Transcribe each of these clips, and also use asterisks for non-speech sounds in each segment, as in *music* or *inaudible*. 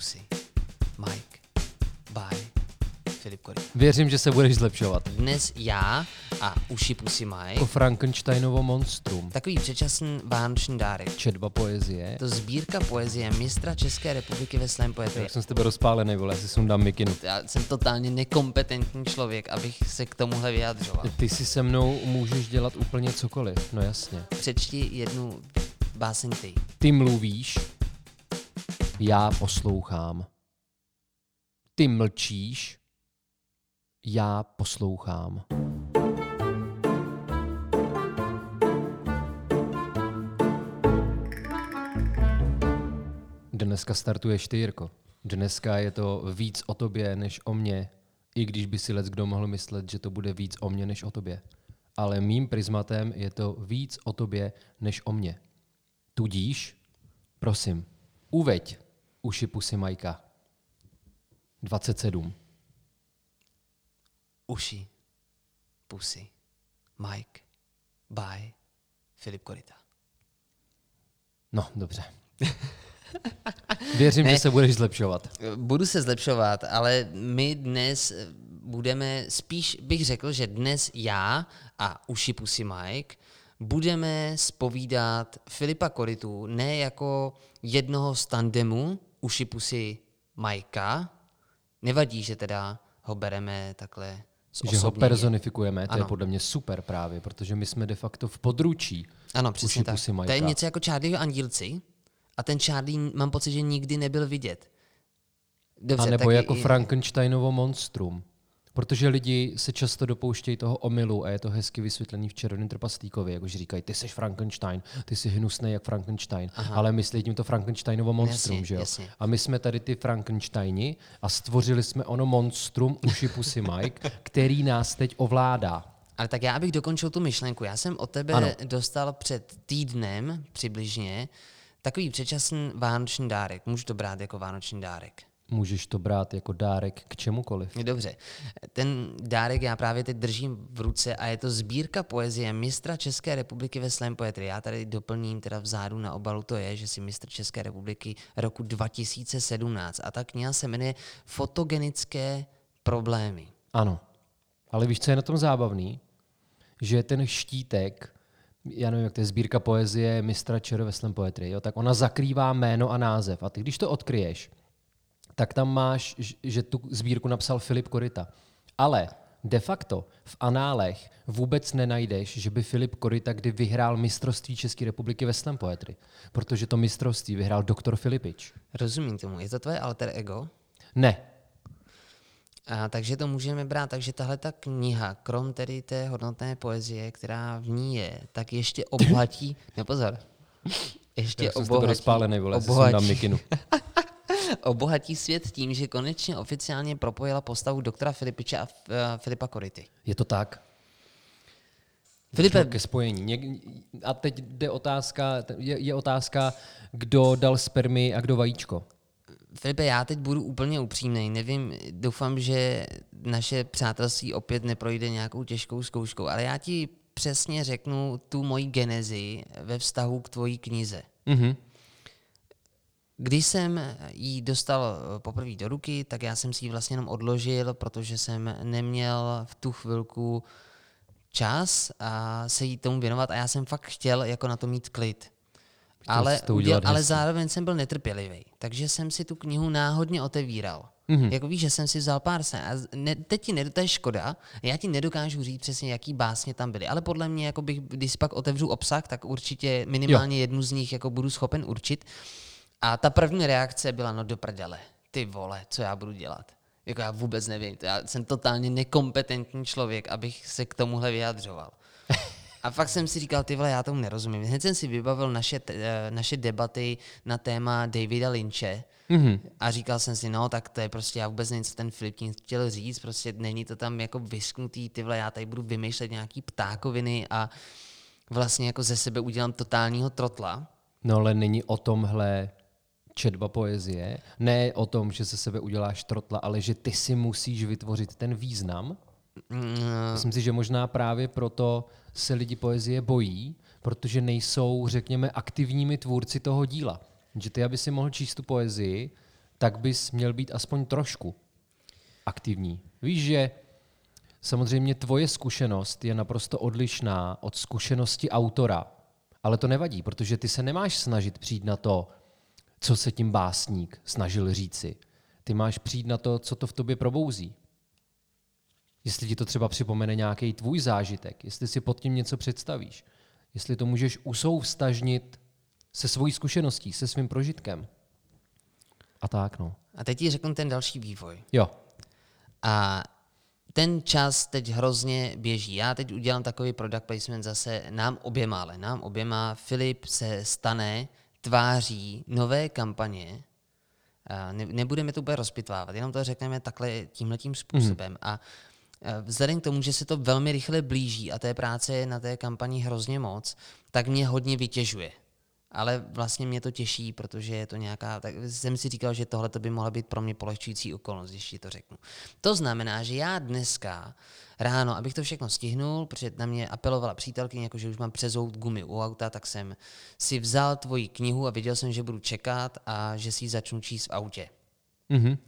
pusy. Mike. Bye. Filip Kory. Věřím, že se budeš zlepšovat. Dnes já a uši pusy Mike. Jako Frankensteinovo monstrum. Takový předčasný vánoční dárek. Četba poezie. To sbírka poezie mistra České republiky ve slam poetry. Jak jsem z tebe rozpálený, vole, si sundám mikinu. Já jsem totálně nekompetentní člověk, abych se k tomuhle vyjadřoval. Ty si se mnou můžeš dělat úplně cokoliv, no jasně. Přečti jednu báseň ty. Ty mluvíš, já poslouchám. Ty mlčíš, já poslouchám. Dneska startuješ ty, Jirko. Dneska je to víc o tobě než o mně, i když by si kdo mohl myslet, že to bude víc o mně než o tobě. Ale mým prismatem je to víc o tobě než o mně. Tudíž, prosím, uveď uši pusy Majka. 27. Uši. Pusy. Mike. Bye. Filip Korita. No, dobře. *laughs* Věřím, Ne. že se budeš zlepšovat. Budu se zlepšovat, ale my dnes budeme, spíš bych řekl, že dnes já a uši pusy Mike budeme spovídat Filipa Koritu ne jako jednoho z tandemu uši pusy Majka. Nevadí, že teda ho bereme takhle Že ho personifikujeme, to Ano. je podle mě super právě, protože my jsme de facto v područí. Ano, přesně Uši tak. pusy To je Majka. něco jako Charlieho andílci a ten Charlie mám pocit, že nikdy nebyl vidět. Dobře, A nebo jako i- Frankensteinovo monstrum. Protože lidi se často dopouštějí toho omylu a je to hezky vysvětlený v Červeném trpaslíkovi, jakože říkají, ty jsi Frankenstein, ty jsi hnusný jak Frankenstein, Aha. ale myslí tím to Frankensteinovo monstrum, Jasně, že jo? jasně. A my jsme tady ty Frankensteini a stvořili jsme ono monstrum uši pusy Mike, *laughs* který nás teď ovládá. Ale tak já bych dokončil tu myšlenku. Já jsem od tebe Ano. dostal před týdnem přibližně takový předčasný vánoční dárek. Můžu to brát jako vánoční dárek. Můžeš to brát jako dárek k čemukoliv. Dobře. Ten dárek já právě teď držím v ruce a je to sbírka poezie mistra České republiky ve slam poetry. Já tady doplním teda vzadu na obalu to je, že si mistr České republiky roku 2017 a ta kniha se jmenuje Fotogenické problémy. Ano. Ale víš, co je na tom zábavný? Že ten štítek, já nevím, jak to je sbírka poezie mistra Čero ve slam poetry, jo, tak ona zakrývá jméno a název. A ty, když to odkryješ, tak tam máš, že tu sbírku napsal Filip Korita. Ale de facto v análech vůbec nenajdeš, že by Filip Korita kdy vyhrál mistrovství České republiky ve slam poetry. Protože to mistrovství vyhrál doktor Filipič. Rozumím tomu. Je to tvoje alter ego? Ne, A, takže to můžeme brát, takže tahle ta kniha, krom tedy té hodnotné poezie, která v ní je, tak ještě *laughs* obohatí, ne pozor, ještě obohatí, rozpálený, vole, obohatí, mikinu. *laughs* obohatí svět tím, že konečně oficiálně propojila postavu doktora Filipiče a eh, Filipa Kority. Je to tak? Filipe, ke spojení. Něk, a teď jde otázka, je, je otázka, kdo dal spermy a kdo vajíčko. Filipe, já teď budu úplně upřímný. Nevím, doufám, že naše přátelství opět neprojde nějakou těžkou zkouškou, ale já ti přesně řeknu tu moji genezi ve vztahu k tvojí knize. Mhm. Když jsem ji dostal eh, poprvé do ruky, tak já jsem si ji vlastně jenom odložil, protože jsem neměl v tu chvilku čas a se jí tomu věnovat a já jsem fakt chtěl jako na to mít klid. ale, jsi to udělat ale hezky. zároveň jsem byl netrpělivý, takže jsem si tu knihu náhodně otevíral. Mhm. Mm-hmm. Jako víš, že jsem si vzal pár sen a ne, teď ti ne, to je škoda, já ti nedokážu říct přesně, jaký básně tam byly, ale podle mě, jako bych, když pak otevřu obsah, tak určitě minimálně jo. jednu z nich jako budu schopen určit. A ta první reakce byla, no do prdele, ty vole, co já budu dělat. Jako já vůbec nevím, já jsem totálně nekompetentní člověk, abych se k tomuhle vyjadřoval. A fakt jsem si říkal, ty vole, já tomu nerozumím. Hned jsem si vybavil naše, eh, naše debaty na téma Davida Lynche mm-hmm. a říkal jsem si, no tak to je prostě, já vůbec nevím, co ten Filip tím chtěl říct, prostě není to tam jako vysknutý, ty vole, já tady budu vymýšlet nějaký ptákoviny a vlastně jako ze sebe udělám totálního trotla. No ale není o tomhle četba poezie, ne o tom, že se sebe uděláš trotla, ale že ty si musíš vytvořit ten význam. Mm, Myslím si, že možná právě proto se lidi poezie bojí, protože nejsou, řekněme, aktivními tvůrci toho díla. Že ty, aby si mohl číst tu poezii, tak bys měl být aspoň trošku aktivní. Víš, že samozřejmě tvoje zkušenost je naprosto odlišná od zkušenosti autora, ale to nevadí, protože ty se nemáš snažit přijít na to, co se tím básník snažil říci. Ty máš přijít na to, co to v tobě probouzí. Jestli ti to třeba připomene nějaký tvůj zážitek, jestli si pod tím něco představíš, jestli to můžeš usouvstažnit se svojí zkušeností, se svým prožitkem. A tak, no. A teď ti řeknu ten další vývoj. Jo. A ten čas teď hrozně běží. Já teď udělám takový product placement zase nám oběma, ale nám oběma. Filip se stane tváří nové kampaně. Ne, nebudeme to úplně rozpitvávat, jenom to řekneme takhle tímhletím způsobem. Mm. A vzhledem k tomu, že se to velmi rychle blíží a té práce je na té kampani hrozně moc, tak mě hodně vytěžuje ale vlastně mě to těší, protože je to nějaká, tak jsem si říkal, že tohle by mohla být pro mě polehčující okolnost, když ti to řeknu. To znamená, že já dneska ráno, abych to všechno stihnul, protože na mě apelovala přítelkyně, jako že už mám přezout gumy u auta, tak jsem si vzal tvoji knihu a věděl jsem, že budu čekat a že si ji začnu číst v autě. Mm-hmm.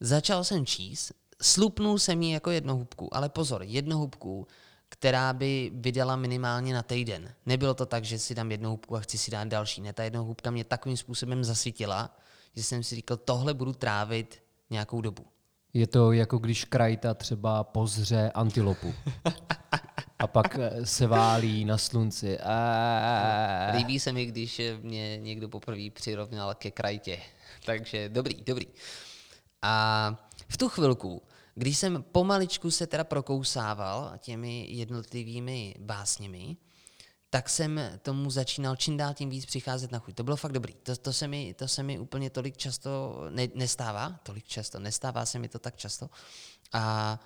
Začal jsem číst, slupnul jsem ji jako jednohubku, ale pozor, jednohubku která by vydala minimálně na týden. Nebylo to tak, že si dám jednu hubku a chci si dát další. Ne, ta jedna hubka mě takovým způsobem zasytila, že jsem si říkal, tohle budu trávit nějakou dobu. Je to jako když krajta třeba pozře antilopu. *laughs* a pak eh, se válí na slunci. A... Líbí se mi, když mě někdo poprvé přirovnal ke krajtě. *laughs* Takže dobrý, dobrý. A v tu chvilku když jsem pomaličku se teda prokousával těmi jednotlivými básněmi, tak jsem tomu začínal čím dál tím víc přicházet na chuť. To bylo fakt dobrý. To, to, se, mi, to se mi úplně tolik často ne, nestává. Tolik často. Nestává se mi to tak často. A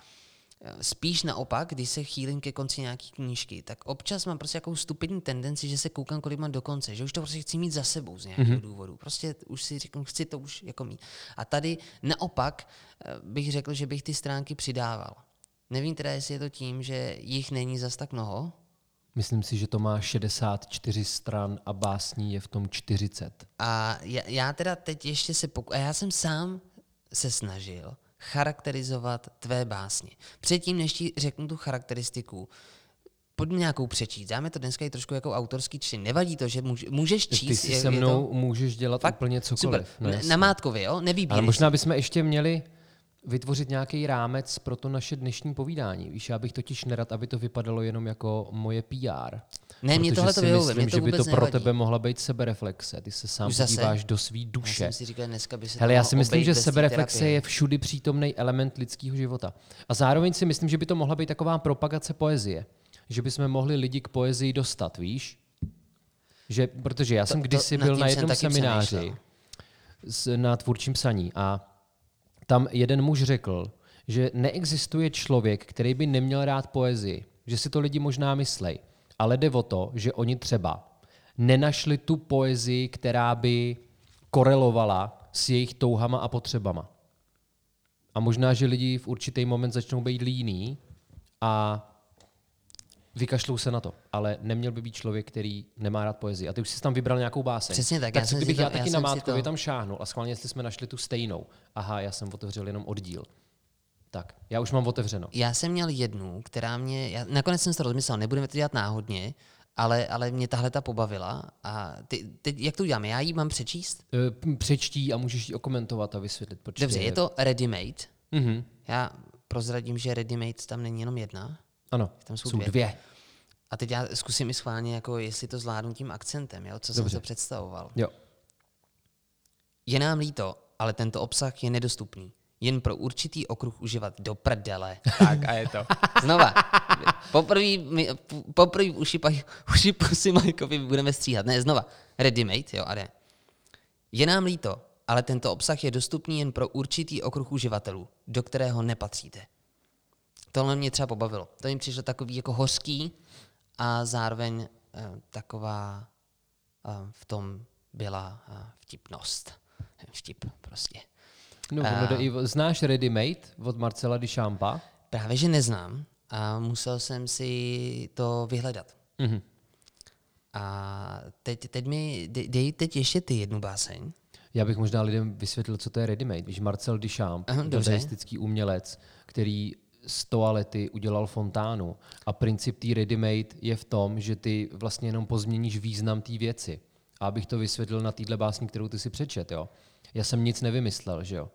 Spíš naopak, když se chýlím ke konci nějaký knížky, tak občas mám prostě jakou stupidní tendenci, že se koukám, kolik mám do konce, že už to prostě chci mít za sebou z nějakého mm-hmm. důvodu. Prostě už si řeknu, chci to už jako mít. A tady naopak eh, bych řekl, že bych ty stránky přidával. Nevím teda, jestli je to tím, že jich není zas tak mnoho. Myslím si, že to má 64 stran a básní je v tom 40. A já, já teda teď ještě se poku... A já jsem sám se snažil charakterizovat tvé básně. Předtím, než ti řeknu tu charakteristiku, pojďme nějakou přečíst. Dáme to dneska i trošku jako autorský čtení. Nevadí to, že můžeš číst. Ty si se mnou to... můžeš dělat Fakt? úplně cokoliv. Super. No, na Mátkově, jo? Nevýbírej Ale možná bychom ještě měli vytvořit nějaký rámec pro to naše dnešní povídání. Víš, já bych totiž nerad, aby to vypadalo jenom jako moje PR. Ne, mě tohle to vyhovuje. Myslím, to že by to pro tebe mohla být sebereflexe. Ty se sám podíváš do svý duše. Já si říkal, dneska by se Hele, já si myslím, že sebereflexe terapie. je všudy přítomný element lidského života. A zároveň si myslím, že by to mohla být taková propagace poezie. Že bychom mohli lidi k poezii dostat, víš? Že, protože já to, jsem kdysi to, byl na jednom semináři s, na tvůrčím psaní a tam jeden muž řekl, že neexistuje člověk, který by neměl rád poezii. Že si to lidi možná myslej. Ale jde o to, že oni třeba nenašli tu poezii, která by korelovala s jejich touhama a potřebama. A možná, že lidi v určitý moment začnou být líní a vykašlou se na to. Ale neměl by být člověk, který nemá rád poezii. A ty už jsi tam vybral nějakou báseň. Přesně tak. Tak já co kdybych to, já taky já na Mátkovi to... tam šáhnul a schválně, jestli jsme našli tu stejnou. Aha, já jsem otevřel jenom oddíl. Tak, já už mám otevřeno. Já jsem měl jednu, která mě, já, nakonec jsem se rozmyslel, nebudeme to dělat náhodně, ale, ale mě tahle ta pobavila. A ty, teď, jak to uděláme? Já ji mám přečíst? E, přečtí a můžeš ji okomentovat a vysvětlit. Proč Dobře, je, je to ready-made. Mm-hmm. Já prozradím, že ready-made tam není jenom jedna. Ano, tam jsou, jsou dvě. dvě. A teď já zkusím i schválně, jako jestli to zvládnu tím akcentem, jo, co Dobře. jsem to představoval. Jo. Je nám líto, ale tento obsah je nedostupný jen pro určitý okruh uživat do prdele. *laughs* Tak a je to. Znova. Poprvé, poprvé uši, *laughs* uši pusy Majkovi budeme stříhat. Ne, znova. Ready-made, jo, a ne. Je nám líto, ale tento obsah je dostupný jen pro určitý okruh uživatelů, do kterého nepatříte. Tohle mě třeba pobavilo. To jim přišlo takový jako hořký a zároveň eh, taková eh, v tom byla eh, vtipnost. *laughs* Vtip prostě. No, uh, i, znáš Ready Made od Marcela Duchampa? Právě, že neznám a musel jsem si to vyhledat. Mm-hmm. A teď, teď mi, dej teď ještě ty jednu báseň. Já bych možná lidem vysvětlil, co to je ready-made. Víš, Marcel Duchamp, Aha, umělec, který z toalety udělal fontánu. A princip té ready-made je v tom, že ty vlastně jenom pozměníš význam té věci. A abych to vysvětlil na téhle básni, kterou ty si přečet, jo. Já jsem nic nevymyslel, že jo.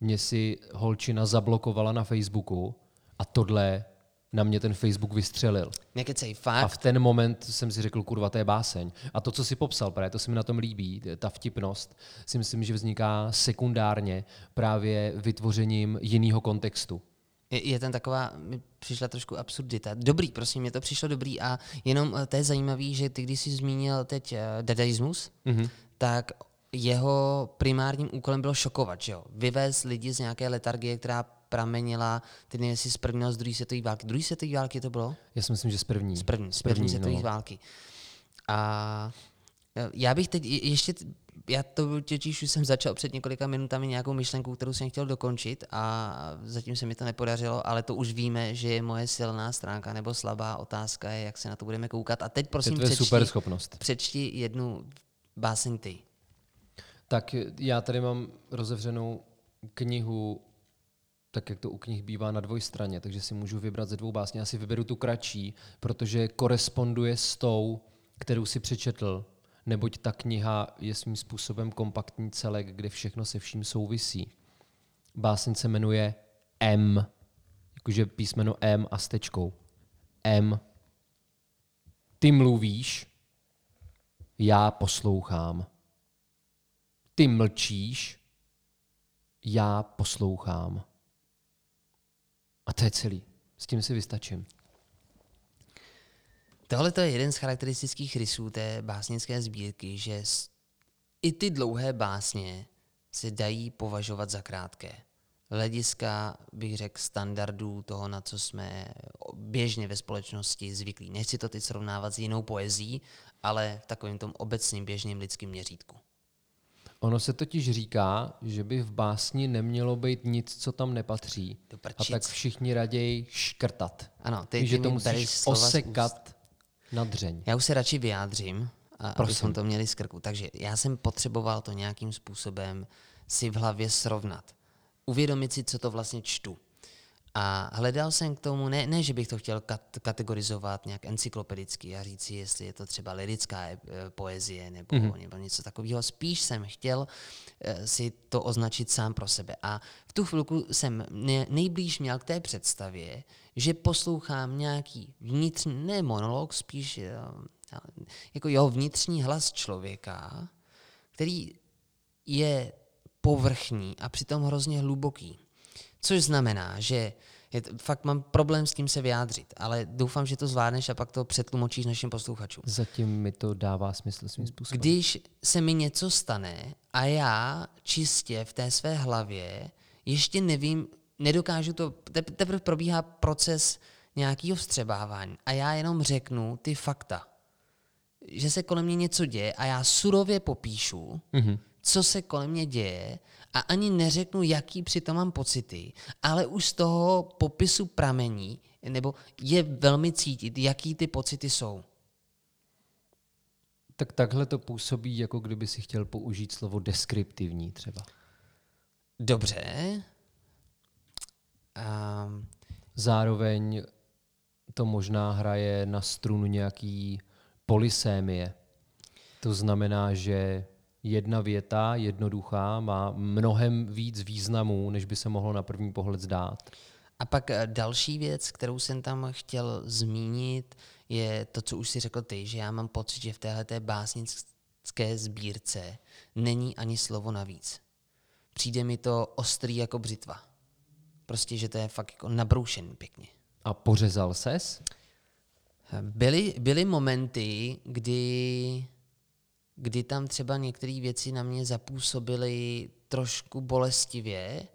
Mě si holčina zablokovala na Facebooku a tohle na mě ten Facebook vystřelil. Nekecej, A fakt. v ten moment jsem si řekl, kurva, to je báseň. A to, co si popsal, právě to se mi na tom líbí, ta vtipnost, si myslím, že vzniká sekundárně právě vytvořením jiného kontextu. Je, je ten taková, mi přišla trošku absurdita. Dobrý, prosím, mě to přišlo dobrý a jenom eh, to je zajímavý, že ty, když jsi zmínil teď eh, dadaismus, mm-hmm. tak jeho primárním úkolem bylo šokovat, že jo? Vyvést lidi z nějaké letargie, která pramenila, ty nevím, jestli z prvního, z druhé světové války. Druhé světové války to bylo? Já si myslím, že z první. Z první, z první světové no. války. A e, já bych teď je- ještě, já to totiž už jsem začal před několika minutami nějakou myšlenku, kterou jsem chtěl dokončit a zatím se mi to nepodařilo, ale to už víme, že je moje silná stránka nebo slabá otázka je, jak se na to budeme koukat. A teď To je prosím přečti, super schopnost. přečti jednu báseň ty. Tak já tady mám rozevřenou knihu, tak jak to u knih bývá na dvojstraně, takže si můžu vybrat ze dvou básní. Já si vyberu tu kratší, protože koresponduje s tou, kterou si přečetl, neboť ta kniha je svým způsobem kompaktní celek, kde všechno se vším souvisí. Báseň se jmenuje M, jakože písmeno M a s tečkou. M. Ty mluvíš, já poslouchám. Ty mlčíš, já poslouchám. A to je celý. S tím si vystačím. Tohle to je jeden z charakteristických rysů té básnické sbírky, že i ty dlouhé básně se dají považovat za krátké. Hlediska, bych řekl, standardů toho, na co jsme běžně ve společnosti zvyklí. Nechci to teď srovnávat s jinou poezí, ale v takovém tom obecným běžným lidským měřítku. Ono se totiž říká, že by v básni nemělo být nic, co tam nepatří. A tak všichni raději škrtat. Ano, ty, ty že to musíš osekat na dřeň. Já už se radši vyjádřím, a abychom to měli z krku. Takže já jsem potřeboval to nějakým způsobem si v hlavě srovnat. Uvědomit si, co to vlastně čtu. A hledal jsem k tomu, ne, ne že bych to chtěl kat- kategorizovat nějak encyklopedicky a říci, jestli je to třeba lirická e, poezie nebo, mm-hmm. nebo něco takového. Spíš jsem chtěl e, si to označit sám pro sebe. A v tu chvilku jsem ne, nejblíž měl k té představě, že poslouchám nějaký vnitřní, ne monolog, spíš e, jako jeho vnitřní hlas člověka, který je povrchní a přitom hrozně hluboký. Což znamená, že je, fakt mám problém s tím se vyjádřit, ale doufám, že to zvládneš a pak to přetlumočíš našim posluchačům. Zatím mi to dává smysl svým způsobem. Když se mi něco stane a já čistě v té své hlavě ještě nevím, nedokážu to, tep- teprve probíhá proces nějakého vstřebávání a já jenom řeknu ty fakta. Že se kolem mě něco děje a já surově popíšu, mm-hmm. co se kolem mě děje a ani neřeknu, jaký přitom mám pocity, ale už z toho popisu pramení, nebo je velmi cítit, jaký ty pocity jsou. Tak takhle to působí, jako kdyby si chtěl použít slovo deskriptivní třeba. Dobře. Um, Zároveň to možná hraje na strunu nějaký polysémie. To znamená, že jedna věta, jednoduchá, má mnohem víc významů, než by se mohlo na první pohled zdát. a pak eh, další věc, kterou jsem tam chtěl zmínit, je to, co už si řekl ty, že já mám pocit, že v téhle básnické sbírce není ani slovo navíc. Přijde mi to ostrý jako břitva. Prostě, že to je fakt jako nabroušený pěkně. A pořezal ses? Byly, byly momenty, kdy, kdy tam třeba některé věci na mě zapůsobily trošku bolestivě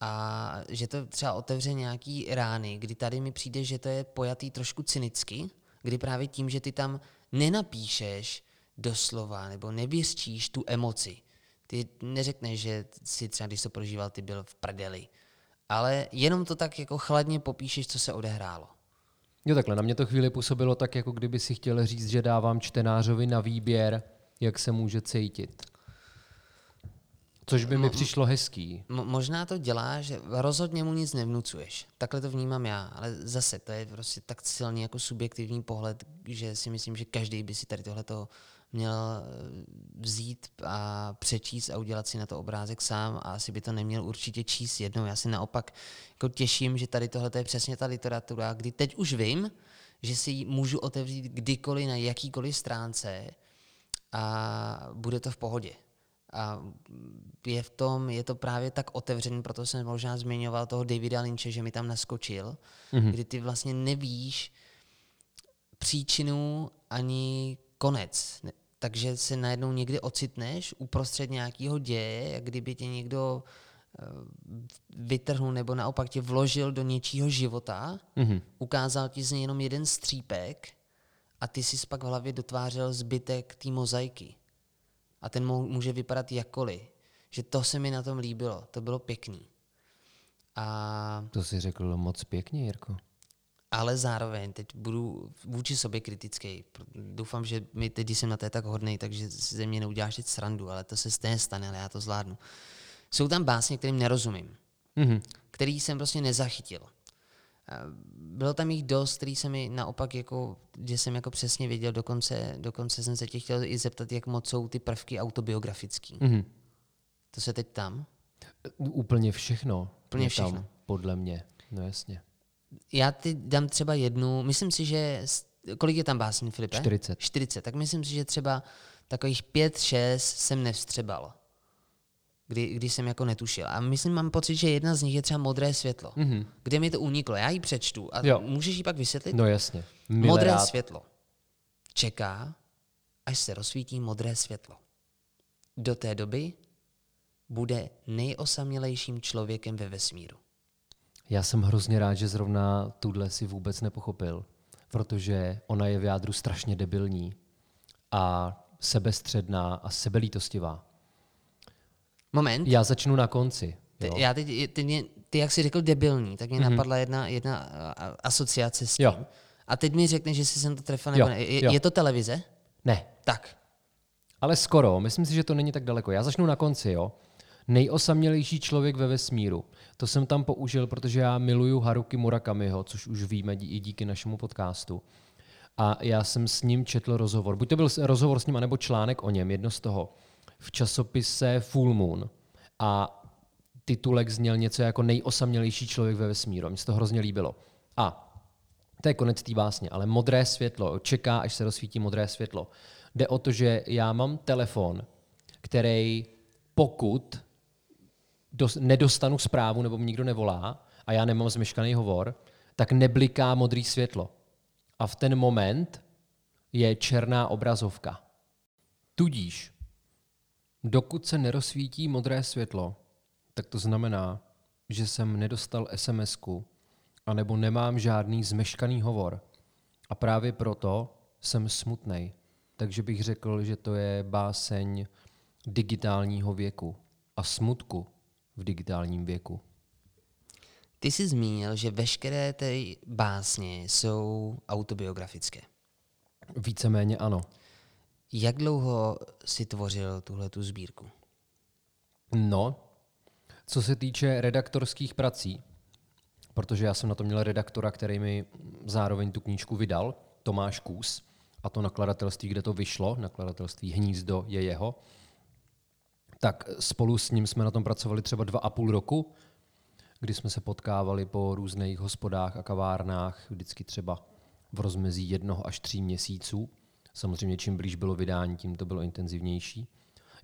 a že to třeba otevře nějaký rány, kdy tady mi přijde, že to je pojatý trošku cynicky, kdy právě tím, že ty tam nenapíšeš doslova nebo nevyřčíš tu emoci. Ty neřekneš, že si třeba, když to prožíval, ty byl v prdeli, ale jenom to tak jako chladně popíšeš, co se odehrálo. Jo takhle, na mě to chvíli působilo tak, jako kdyby si chtěl říct, že dávám čtenářovi na výběr, jak se může cítit. Což by mi přišlo hezký. Mo- možná to dělá, že rozhodně mu nic nevnucuješ. Takhle to vnímám já, ale zase to je prostě tak silný jako subjektivní pohled, že si myslím, že každý by si tady tohleto měl eh, vzít a přečíst a udělat si na to obrázek sám a asi by to neměl určitě číst jednou. Já si naopak jako těším, že tady tohle je přesně ta literatura, kdy teď už vím, že si ji můžu otevřít kdykoliv na jakýkoliv stránce a bude to v pohodě. A je v tom, je to právě tak otevřený, proto jsem možná zmiňoval toho Davida Lynche, že mi tam naskočil, mm-hmm. kdy ty vlastně nevíš příčinu ani konec. Takže se najednou někdy ocitneš uprostřed nějakého děje, jak kdyby tě někdo eh, vytrhnul nebo naopak tě vložil do něčího života, mm-hmm. ukázal ti z něj jenom jeden střípek a ty si pak v hlavě dotvářel zbytek té mozaiky. A ten může vypadat jakkoliv. Že to se mi na tom líbilo, to bylo pěkný. A, To si řekl moc pěkně, Jirko. Ale zároveň teď budu vůči sobě kritický. Doufám, že mi teď, jsem na to tak hodnej, takže si ze mě neuděláš teď srandu, ale to se stejně stane, ale já to zvládnu. Jsou tam básně, kterým nerozumím, Mhm. který jsem prostě nezachytil. Bylo tam jich dost, který se mi naopak, jako, že jsem jako přesně věděl, dokonce, dokonce jsem se tě chtěl i zeptat, jak moc jsou ty prvky autobiografický. Mhm. To se teď tam. Úplně všechno. Úplně je tam, všechno. podle mě. No jasně. Já ti dám třeba jednu, myslím si, že, kolik je tam básní, Filipe? 40. 40, tak myslím si, že třeba takových 5-6 jsem nevstřebal. Kdy, kdy jsem jako netušil. A myslím, mám pocit, že jedna z nich je třeba Modré světlo. Mm-hmm. Kde mi to uniklo. Já ji přečtu a. Jo. můžeš ji pak vysvětlit? No jasně. Milé modré rád. světlo. Čeká, až se rozsvítí modré světlo. Do té doby bude nejosamělejším člověkem ve vesmíru. Já jsem hrozně rád, že zrovna tuhle si vůbec nepochopil, protože ona je v jádru strašně debilní a sebestředná a sebelítostivá. Moment. Já začnu na konci. Ty, Jo? já teď, ty, mě, ty, jak jsi řekl debilní, tak mě mm-hmm. napadla jedna, jedna asociace s tím. Jo. A teď mi řekne, že si jsem to trefil, nebo ne. Je, jo. je to televize? Ne, Tak. ale skoro. Myslím si, že to není tak daleko. Já začnu na konci, jo. Nejosamělejší člověk ve vesmíru. To jsem tam použil, protože já miluju Haruki Murakamiho, což už víme i díky našemu podcastu. A já jsem s ním četl rozhovor. Buď to byl rozhovor s ním, anebo článek o něm, jedno z toho. V časopise Full Moon. A titulek zněl něco jako nejosamělejší člověk ve vesmíru. Mně se to hrozně líbilo. A to je konec té básně, ale modré světlo, čeká, až se rozsvítí modré světlo. Jde o to, že já mám telefon, který pokud dos- nedostanu zprávu nebo mi nikdo nevolá a já nemám zmeškaný hovor, tak nebliká modrý světlo. A v ten moment je černá obrazovka. Tudíž, dokud se nerozsvítí modré světlo, tak to znamená, že jsem nedostal SMS-ku, anebo nemám žádný zmeškaný hovor. A právě proto jsem smutnej. Takže bych řekl, že to je báseň digitálního věku a smutku v digitálním věku. Ty jsi zmínil, že veškeré ty básně jsou autobiografické. Víceméně ano. Jak dlouho si tvořil tuhle tu sbírku? No, co se týče redaktorských prací, protože já jsem na to měl redaktora, který mi zároveň tu knížku vydal, Tomáš Kůs, a to nakladatelství, kde to vyšlo, nakladatelství Hnízdo je jeho, tak spolu s ním jsme na tom pracovali třeba dva a půl roku, kdy jsme se potkávali po různých hospodách a kavárnách, vždycky třeba v rozmezí jednoho až tří měsíců. Samozřejmě čím blíž bylo vydání, tím to bylo intenzivnější.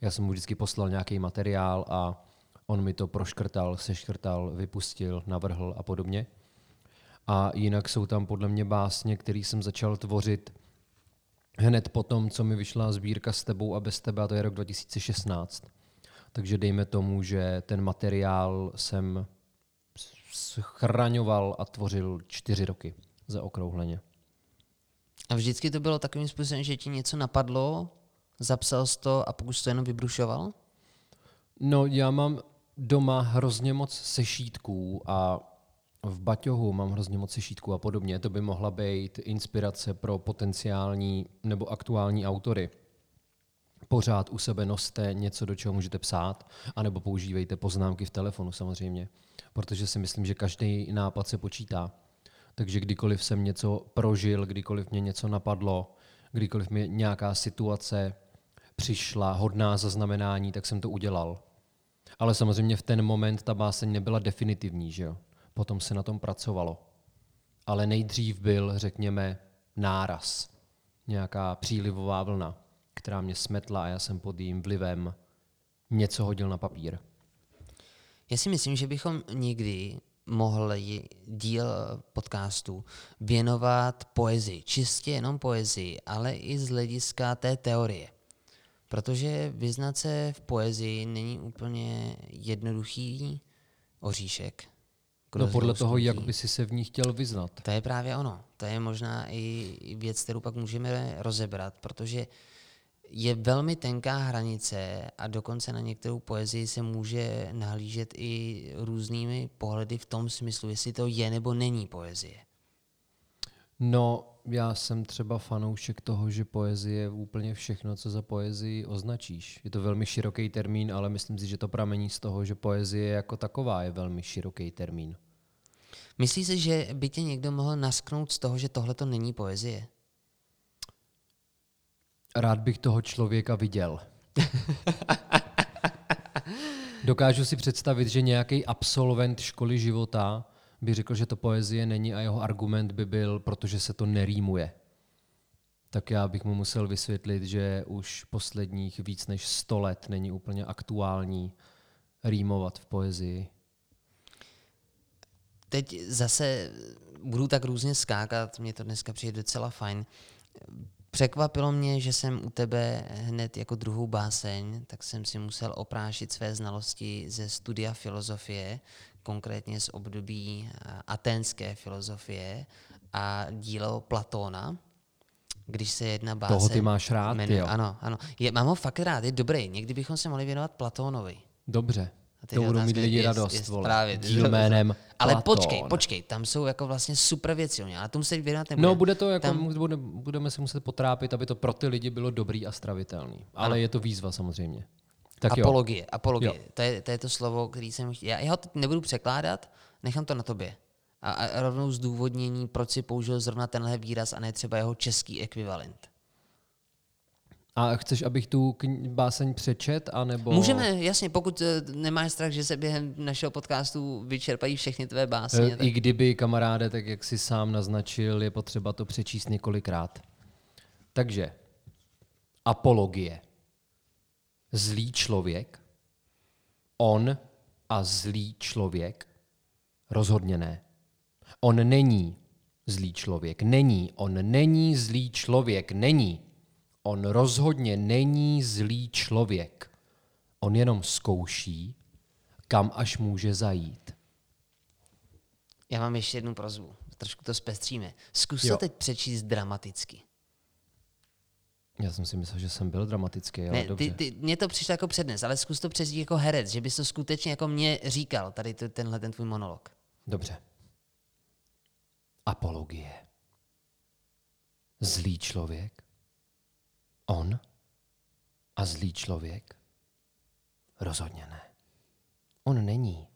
Já jsem mu vždycky poslal nějaký materiál a on mi to proškrtal, seškrtal, vypustil, navrhl a podobně. A jinak jsou tam podle mě básně, které jsem začal tvořit hned po tom, co mi vyšla sbírka s tebou a bez tebe, a to je rok 2016. Takže dejme tomu, že ten materiál jsem schraňoval a tvořil čtyři roky zaokrouhleně. A vždycky to bylo takovým způsobem, že ti něco napadlo, zapsal jsi to a pokud jsi to jenom vybrušoval? No, já mám doma hrozně moc sešítků a v baťohu mám hrozně moc sešítků a podobně. To by mohla být inspirace pro potenciální nebo aktuální autory. Pořád u sebe noste něco, do čeho můžete psát, anebo používejte poznámky v telefonu samozřejmě, protože si myslím, že každý nápad se počítá. Takže kdykoliv jsem něco prožil, kdykoliv mě něco napadlo, kdykoliv mi nějaká situace přišla hodná zaznamenání, tak jsem to udělal. Ale samozřejmě v ten moment ta báseň nebyla definitivní, že jo? Potom se na tom pracovalo. Ale nejdřív byl, řekněme, náraz. Nějaká přílivová vlna, která mě smetla a já jsem pod jím vlivem něco hodil na papír. Já si myslím, že bychom nikdy mohli díl podcastu věnovat poezii. Čistě jenom poezii, ale i z hlediska té teorie. Protože vyznat se v poezii není úplně jednoduchý oříšek. No podle toho, jak by si se v ní chtěl vyznat. To je právě ono. To je možná i věc, kterou pak můžeme rozebrat, protože je velmi tenká hranice a dokonce na některou poezii se může nahlížet i různými pohledy v tom smyslu, jestli to je nebo není poezie. No, já jsem třeba fanoušek toho, že poezie je úplně všechno, co za poezii označíš. Je to velmi široký termín, ale myslím si, že to pramení z toho, že poezie jako taková je velmi široký termín. Myslíš si, že by tě někdo mohl nasknout z toho, že tohle to není poezie? Rád bych toho člověka viděl. *laughs* Dokážu si představit, že nějaký absolvent školy života by řekl, že to poezie není a jeho argument by byl, protože se to nerýmuje. Tak já bych mu musel vysvětlit, že už posledních víc než 100 let není úplně aktuální rýmovat v poezii. Teď zase budu tak různě skákat, mě to dneska přijde docela fajn. Překvapilo mě, že jsem u tebe hned jako druhou báseň, tak jsem si musel oprášit své znalosti ze studia filozofie, konkrétně z období eh, aténské filozofie a dílo Platóna, když se jedna báseň... Toho ty máš rád, jmenuje, jo. Ano, ano. Je, mám ho fakt rád, je dobrý. Někdy bychom se mohli věnovat Platónovi. Dobře. Teď To budou mít lidi radost, jest vole. právě, Díl jménem Ale Platón. počkej, počkej, tam jsou jako vlastně super věci, jo, ale tomu se věnovat nebudeme. No, bude to jako, Tam- bude, budeme se muset potrápit, aby to pro ty lidi bylo dobrý a stravitelný. Ale Ano. je to výzva samozřejmě. Tak jo. apologie, apologie. Jo. To je, to je to slovo, který jsem chtěl. Já, já ho teď nebudu překládat, nechám to na tobě. A, a rovnou zdůvodnění, proč si použil zrovna tenhle výraz a ne třeba jeho český ekvivalent. A chceš, abych tu kni- báseň přečet, anebo... Můžeme, jasně, pokud eh, nemáš strach, že se během našeho podcastu vyčerpají všechny tvé básně. E, tak... I kdyby, kamaráde, tak jak si sám naznačil, je potřeba to přečíst několikrát. Takže, apologie. Zlý člověk, on a zlý člověk, rozhodně ne. On není zlý člověk, není, on není zlý člověk, není. On rozhodně není zlý člověk. On jenom zkouší, kam až může zajít. Já mám ještě jednu prozbu. Trošku to zpestříme. Zkus to teď přečíst dramaticky. Já jsem si myslel, že jsem byl dramatický, ale Ne, dobře. ty, ty, mně to přišlo jako přednes, ale zkus to přečíst jako herec, že bys to skutečně jako mě říkal, tady to, tenhle ten tvůj monolog. Dobře. Apologie. Zlý člověk. On a zlý člověk. Rozhodně ne. On není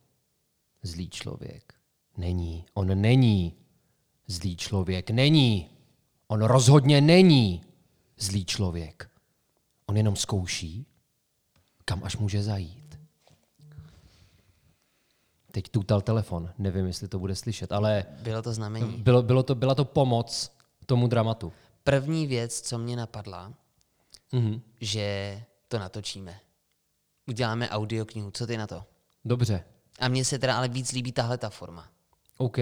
zlý člověk. Není. On není zlý člověk. Není. On rozhodně není zlý člověk. On jenom zkouší, kam až může zajít. Teď tutal telefon, nevím, jestli to bude slyšet, ale Bylo to znamení. bylo, bylo to, byla to pomoc tomu dramatu. První věc, co mě napadla, Mhm. že to natočíme. Uděláme audioknihu, co ty na to? Dobře, A mně se teda ale víc líbí tahle ta forma. OK.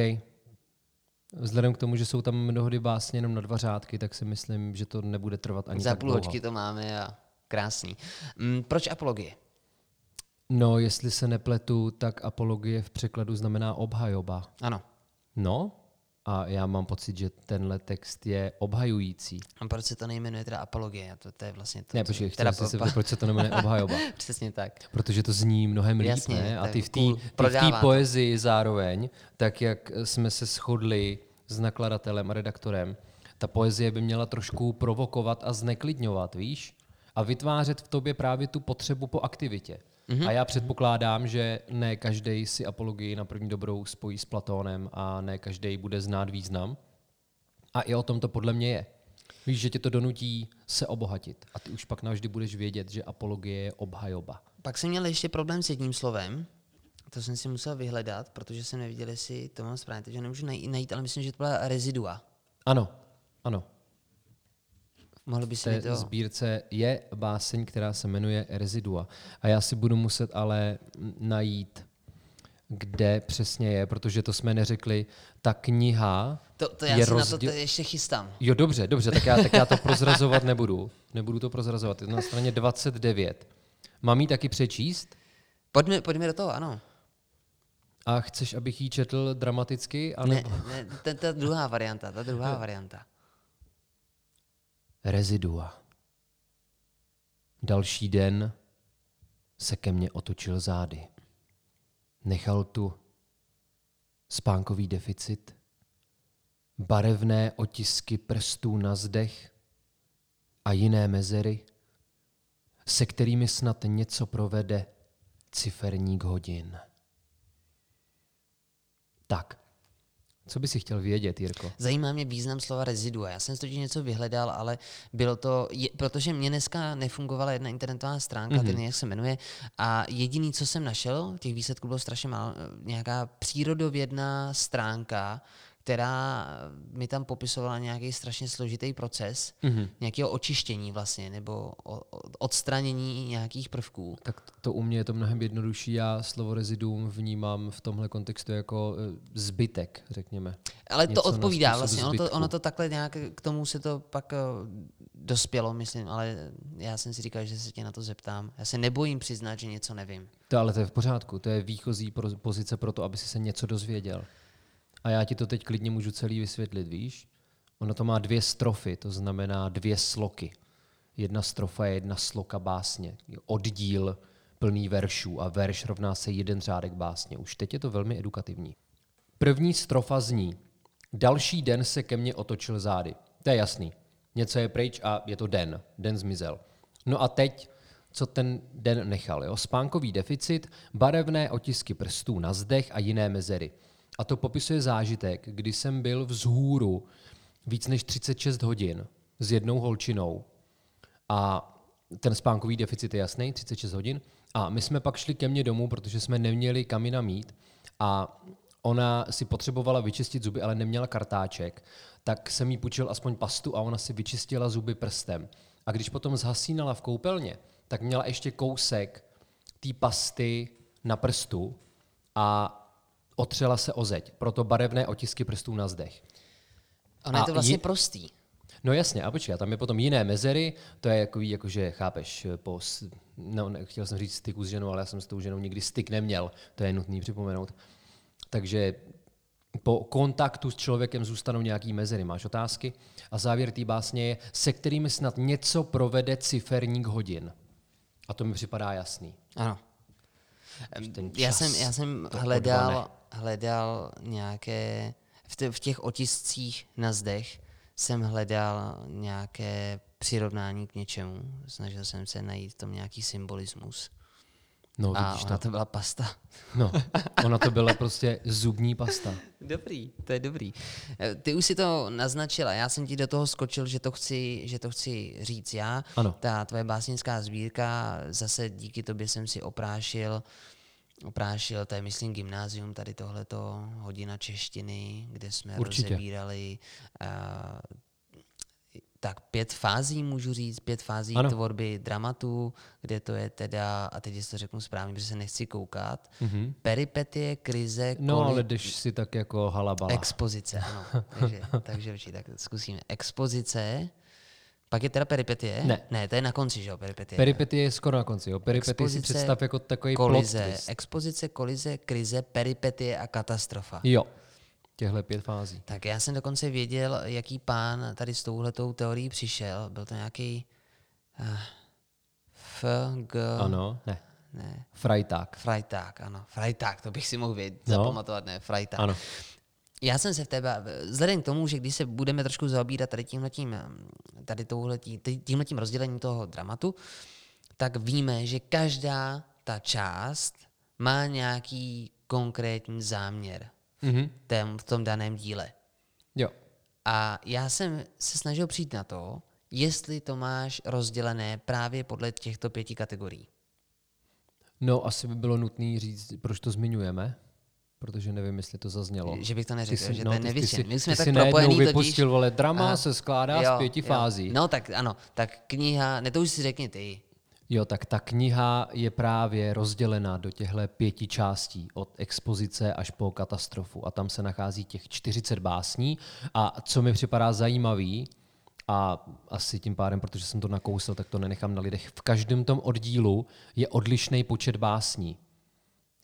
Vzhledem k tomu, že jsou tam mnohdy básně jenom na dva řádky, tak si myslím, že to nebude trvat ani Za tak půl hoďky to máme a krásný. Mm, proč apologie? No, jestli se nepletu, tak apologie v překladu znamená obhajoba. Ano. No, a já mám pocit, že tenhle text je obhajující. A proč se to nejmenuje teda apologie? A To, to je vlastně to, Ne, počkej, teda se proč se to jmenuje obhajoba. *laughs* Přesně tak. Protože to zní mnohem líp, Jasně, ne? A ty v té cool. poezii zároveň, tak jak jsme se shodli s nakladatelem a redaktorem, ta poezie by měla trošku provokovat a zneklidňovat, víš? a vytvářet v tobě právě tu potřebu po aktivitě. Mm-hmm. A já předpokládám, že ne každý si apologii na první dobrou spojí s Platónem a ne každý bude znát význam. A i o tom to podle mě je. Víš, že tě to donutí se obohatit. A ty už pak navždy budeš vědět, že apologie je obhajoba. Pak jsem měl ještě problém s jedním slovem, to jsem si musel vyhledat, protože jsem neviděl, jestli to mám správně, takže nemůžu najít, ale myslím, že to byla rezidua. Ano, ano. Mohl by té to... sbírce je báseň, která se jmenuje Rezidua. A já si budu muset ale najít, kde přesně je, protože to jsme neřekli. Ta kniha To, to já je si na to te- ještě chystám. Jo, dobře, dobře, tak já, tak já to prozrazovat nebudu. Nebudu to prozrazovat. Je to na straně 29. Mám ji taky přečíst? Pojďme, pojďme do toho, ano. A chceš, abych ji četl dramaticky? A Ne, ne, ta, ta druhá varianta, ta druhá varianta. Rezidua. Další den se ke mně otočil zády. Nechal tu spánkový deficit, barevné otisky prstů na zdech a jiné mezery, se kterými snad něco provede ciferník hodin. Tak, co by si chtěl vědět, Jirko? Zajímá mě význam slova rezidua. Já jsem totiž něco vyhledal, ale bylo to, je, protože mě dneska nefungovala jedna internetová stránka, mm-hmm. ten jak se jmenuje, a jediný, co jsem našel, těch výsledků bylo strašně málo, nějaká přírodovědná stránka, která mi tam popisovala nějaký strašně složitý proces, mm-hmm. nějakého očištění vlastně, nebo odstranění nějakých prvků. Tak to u mě je to mnohem jednodušší. Já slovo reziduum vnímám v tomhle kontextu jako eh, zbytek, řekněme. Ale to Něco na odpovídá vlastně, ono to, ono to takhle nějak, k tomu se to pak eh, dospělo, myslím, ale já jsem si říkal, že se tě na to zeptám. Já se nebojím přiznat, že něco nevím. To ale to je v pořádku. To je výchozí pozice pro to, aby si se něco dozvěděl. A já ti to teď klidně můžu celý vysvětlit, víš? Ono to má dvě strofy, to znamená dvě sloky. Jedna strofa je jedna sloka básně. Oddíl plný veršů a verš rovná se jeden řádek básně. Už teď je to velmi edukativní. První strofa zní. Další den se ke mně otočil zády. To je jasný. Něco je pryč a je to den. Den zmizel. No a teď, co ten den nechal. Jo? Spánkový deficit, barevné otisky prstů na zdech a jiné mezery. A to popisuje zážitek, kdy jsem byl vzhůru víc než 36 hodin s jednou holčinou a ten spánkový deficit je jasný, 36 hodin. A my jsme pak šli ke mně domů, protože jsme neměli kam jinam mít a ona si potřebovala vyčistit zuby, ale neměla kartáček, tak jsem jí půjčil aspoň pastu a ona si vyčistila zuby prstem. A když potom zhasínala v koupelně, tak měla ještě kousek té pasty na prstu a otřela se o zeď. Proto barevné otisky prstů na zdech. Ono je A to vlastně ji- prostý. No jasně, a počkej, a tam je potom jiné mezery, to je jako, jakože chápeš, po, no, ne, chtěl jsem říct styku s ženou, ale já jsem s tou ženou nikdy styk neměl, to je nutný připomenout. Takže po kontaktu s člověkem zůstanou nějaký mezery. Máš otázky? A závěr té básně je, se kterými snad něco provede ciferník hodin. A to mi připadá jasný. Ano. ten Já čas jsem, já jsem hledal, odvane. Hledal nějaké, v, těch otiscích na zdech jsem hledal nějaké přirovnání k něčemu. Snažil jsem se najít v tom nějaký symbolismus. No, A vidíš ona to. to byla pasta. No, *laughs* ona to byla prostě zubní pasta. Dobrý, to je dobrý. Eh, Ty už si to naznačila, já jsem ti do toho skočil, že to chci, že to chci říct já. Ano. Ta tvoje básnická sbírka, zase díky tobě jsem si oprášil, oprášil, to je myslím gymnázium, tady tohleto, hodina češtiny, kde jsme Určitě. rozebírali uh, tak pět fází, můžu říct, pět fází Ano. tvorby dramatu, kde to je teda, a teď to řeknu správně, protože se nechci koukat, Mhm. peripetie, krize, No, koli- ale jdeš si tak jako halabala. Expozice, ano. *laughs* takže, takže určitě, tak zkusíme. Expozice, pak je teda peripetie? Ne. Ne, to je na konci, že jo, peripetie. Peripetie je skoro na konci. Jo. Peripetie si Expozice, představ jako takový plot kolize, twist. expozice, kolize, krize, peripetie a katastrofa. Jo, těhle pět fází. Tak já jsem dokonce věděl, jaký pán tady s touhletou teorií přišel. Byl to nějaký uh, F, G, Ano, ne. ne, Frajták. Freitag, ano. Freitag, to bych si mohl vědět, No. zapamatovat, ne, Freitag. Ano. Já jsem se v té, vzhledem k tomu, že když se budeme trošku zaobírat tady tímhletím, tady tímhletím rozdělením toho dramatu, tak víme, že každá ta část má nějaký konkrétní záměr mm-hmm. tém, v tom daném díle. Jo. A já jsem se snažil přijít na to, jestli to máš rozdělené právě podle těchto pěti kategorií. No, asi by bylo nutné říct, proč to zmiňujeme, protože nevím, jestli to zaznělo. Že bych to neřekl, jsi, že no, to je nevyšen. My jsme ty tak si propojený vypustil, totiž... vole, drama Aha. se skládá jo, z pěti jo. fází. No tak ano, tak kniha, ne to už si řekni ty. Jo, tak ta kniha je právě rozdělena do těchto pěti částí, od expozice až po katastrofu. A tam se nachází těch 40 básní. A co mi připadá zajímavý, a asi tím pádem, protože jsem to nakousl, tak to nenechám na lidech. V každém tom oddílu je odlišný počet básní.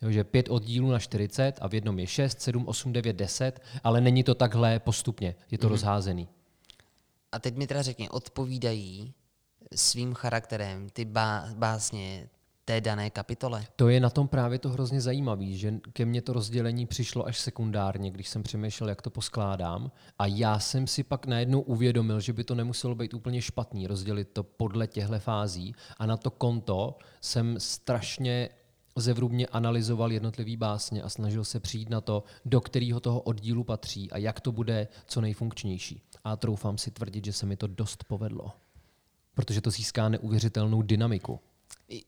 Jo, že pět oddílů na 40 a v jednom je 6, 7, 8, 9, 10, ale není to takhle postupně, je to mm-hmm. rozházený. A teď mi teda řekni, odpovídají svým charakterem ty básně té dané kapitole. To je na tom právě to hrozně zajímavé, že ke mně to rozdělení přišlo až sekundárně, když jsem přemýšlel, jak to poskládám. A já jsem si pak najednou uvědomil, že by to nemuselo být úplně špatný rozdělit to podle těchto fází. A na to konto jsem strašně zevrubně analyzoval jednotlivý básně a snažil se přijít na to, do kterého toho oddílu patří a jak to bude co nejfunkčnější. A troufám si tvrdit, že se mi to dost povedlo protože to získá neuvěřitelnou dynamiku.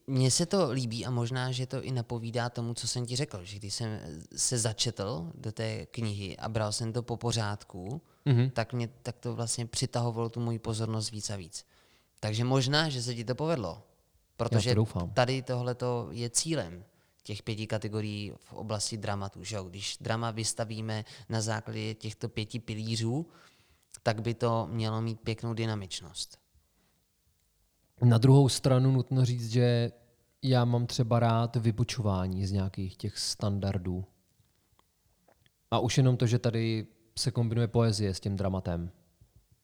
Mně se to líbí a možná, že to i napovídá tomu, co jsem ti řekl, že když jsem se začetl do té knihy a bral jsem to po pořádku, mm-hmm. tak, mě, tak to vlastně přitahovalo tu moji pozornost víc a víc. Takže možná, že se ti to povedlo, protože to tady tohle je cílem těch pěti kategorií v oblasti dramatu. Že? Když drama vystavíme na základě těchto pěti pilířů, tak by to mělo mít pěknou dynamičnost. Na druhou stranu nutno říct, že já mám třeba rád vybočování z nějakých těch standardů. A už jenom to, že tady se kombinuje poezie s tím dramatem,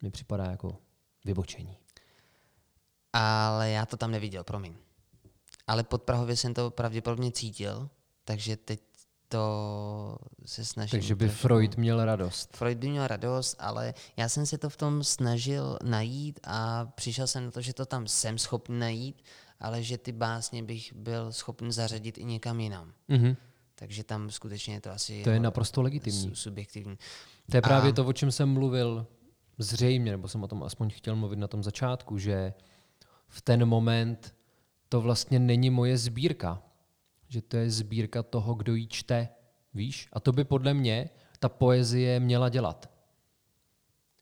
mi připadá jako vybočení. Ale já to tam neviděl, promiň. Ale pod Prahově jsem to pravděpodobně cítil, takže teď to se snažím. Takže by trošku... Freud měl radost. Freud by měl radost, ale já jsem se to v tom snažil najít a přišel jsem na to, že to tam jsem schopný najít, ale že ty básně bych byl schopný zařadit i někam jinam. Mm-hmm. Takže tam skutečně je to asi... To je naprosto legitimní. Subjektivní. To je právě a... to, o čem jsem mluvil zřejmě, nebo jsem o tom aspoň chtěl mluvit na tom začátku, že v ten moment to vlastně není moje sbírka že to je sbírka toho, kdo ji čte, víš? A to by podle mě ta poezie měla dělat.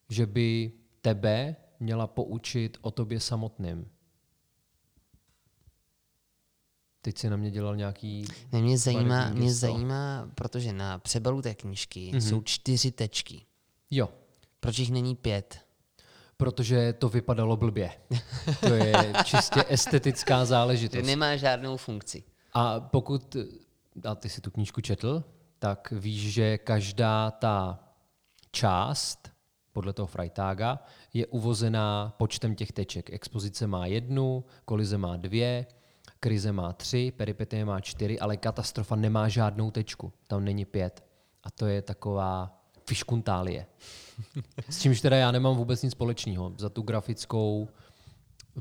Že by tebe měla poučit o tobě samotným. Teď si na mě dělal nějaký... Ne, mě zajímá, mě zajímá, protože na přebalu té knížky mm-hmm. jsou čtyři tečky. Jo. Proč jich není pět? Protože to vypadalo blbě. To je čistě estetická záležitost. To nemá žádnou funkci. A pokud, a ty si tu knížku četl, tak víš, že každá ta část podle toho Freitaga je uvozená počtem těch teček. Expozice má jednu, kolize má dvě, krize má tři, peripetie má čtyři, ale katastrofa nemá žádnou tečku. Tam není pět. A to je taková fiškuntálie. S čímž teda já nemám vůbec nic společného. Za tu grafickou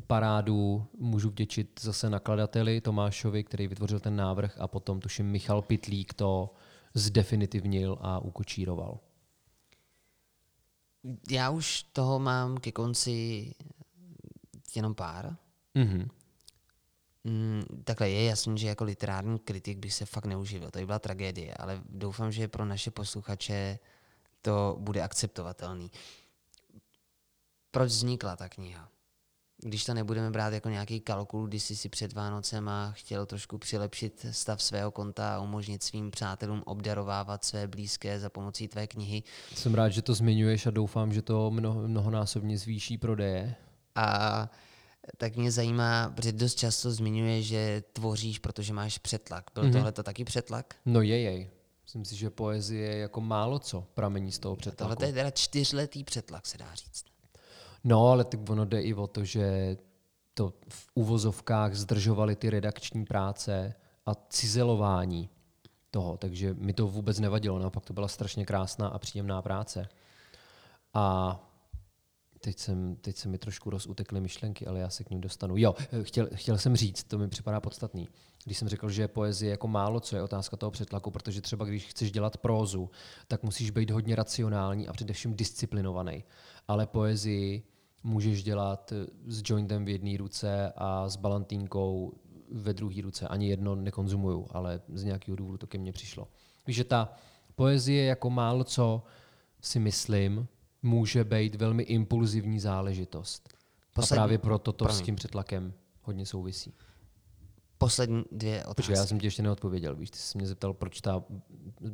parádu můžu vděčit zase nakladateli Tomášovi, který vytvořil ten návrh a potom tuším Michal Pitlík to zdefinitivnil a ukočíroval. Já už toho mám ke konci jenom pár. Mm-hmm. Mm, takhle je jasný, že jako literární kritik bych se fakt neuživil. To by byla tragédie, ale doufám, že pro naše posluchače to bude akceptovatelný. Proč vznikla ta kniha? když to nebudeme brát jako nějaký kalkul, když jsi si před Vánocem a chtěl trošku přilepšit stav svého konta a umožnit svým přátelům obdarovávat své blízké za pomocí tvé knihy. Jsem rád, že to zmiňuješ a doufám, že to mnoho, mnohonásobně zvýší prodeje. A tak mě zajímá, protože dost často zmiňuje, že tvoříš, protože máš přetlak. Byl mm-hmm. tohle to taky přetlak? No je jej. Myslím si, že poezie je jako málo co pramení z toho přetlaku. Tohle je teda čtyřletý přetlak, se dá říct. No, ale tak ono jde i o to, že to v uvozovkách zdržovaly ty redakční práce a cizelování. toho, takže mi to vůbec nevadilo, naopak to byla strašně krásná a příjemná práce. A teď, jsem, teď se mi trošku rozutekly myšlenky, ale já se k ním dostanu. Jo, chtěl, chtěl jsem říct, to mi připadá podstatný, když jsem řekl, že poezie jako málo co je otázka toho přetlaku, protože třeba když chceš dělat prózu, tak musíš být hodně racionální a především disciplinovaný. Ale poezii můžeš dělat s jointem v jedné ruce a s balantínkou ve druhé ruce. Ani jedno nekonzumuju, ale z nějakého důvodu to ke mně přišlo. Víš, že ta poezie jako málo co si myslím, může být velmi impulzivní záležitost. Poslední... A právě proto to s tím přetlakem hodně souvisí. Poslední dvě otázky. Počkej, já jsem ti ještě neodpověděl, víš, ty jsi mě zeptal, proč ta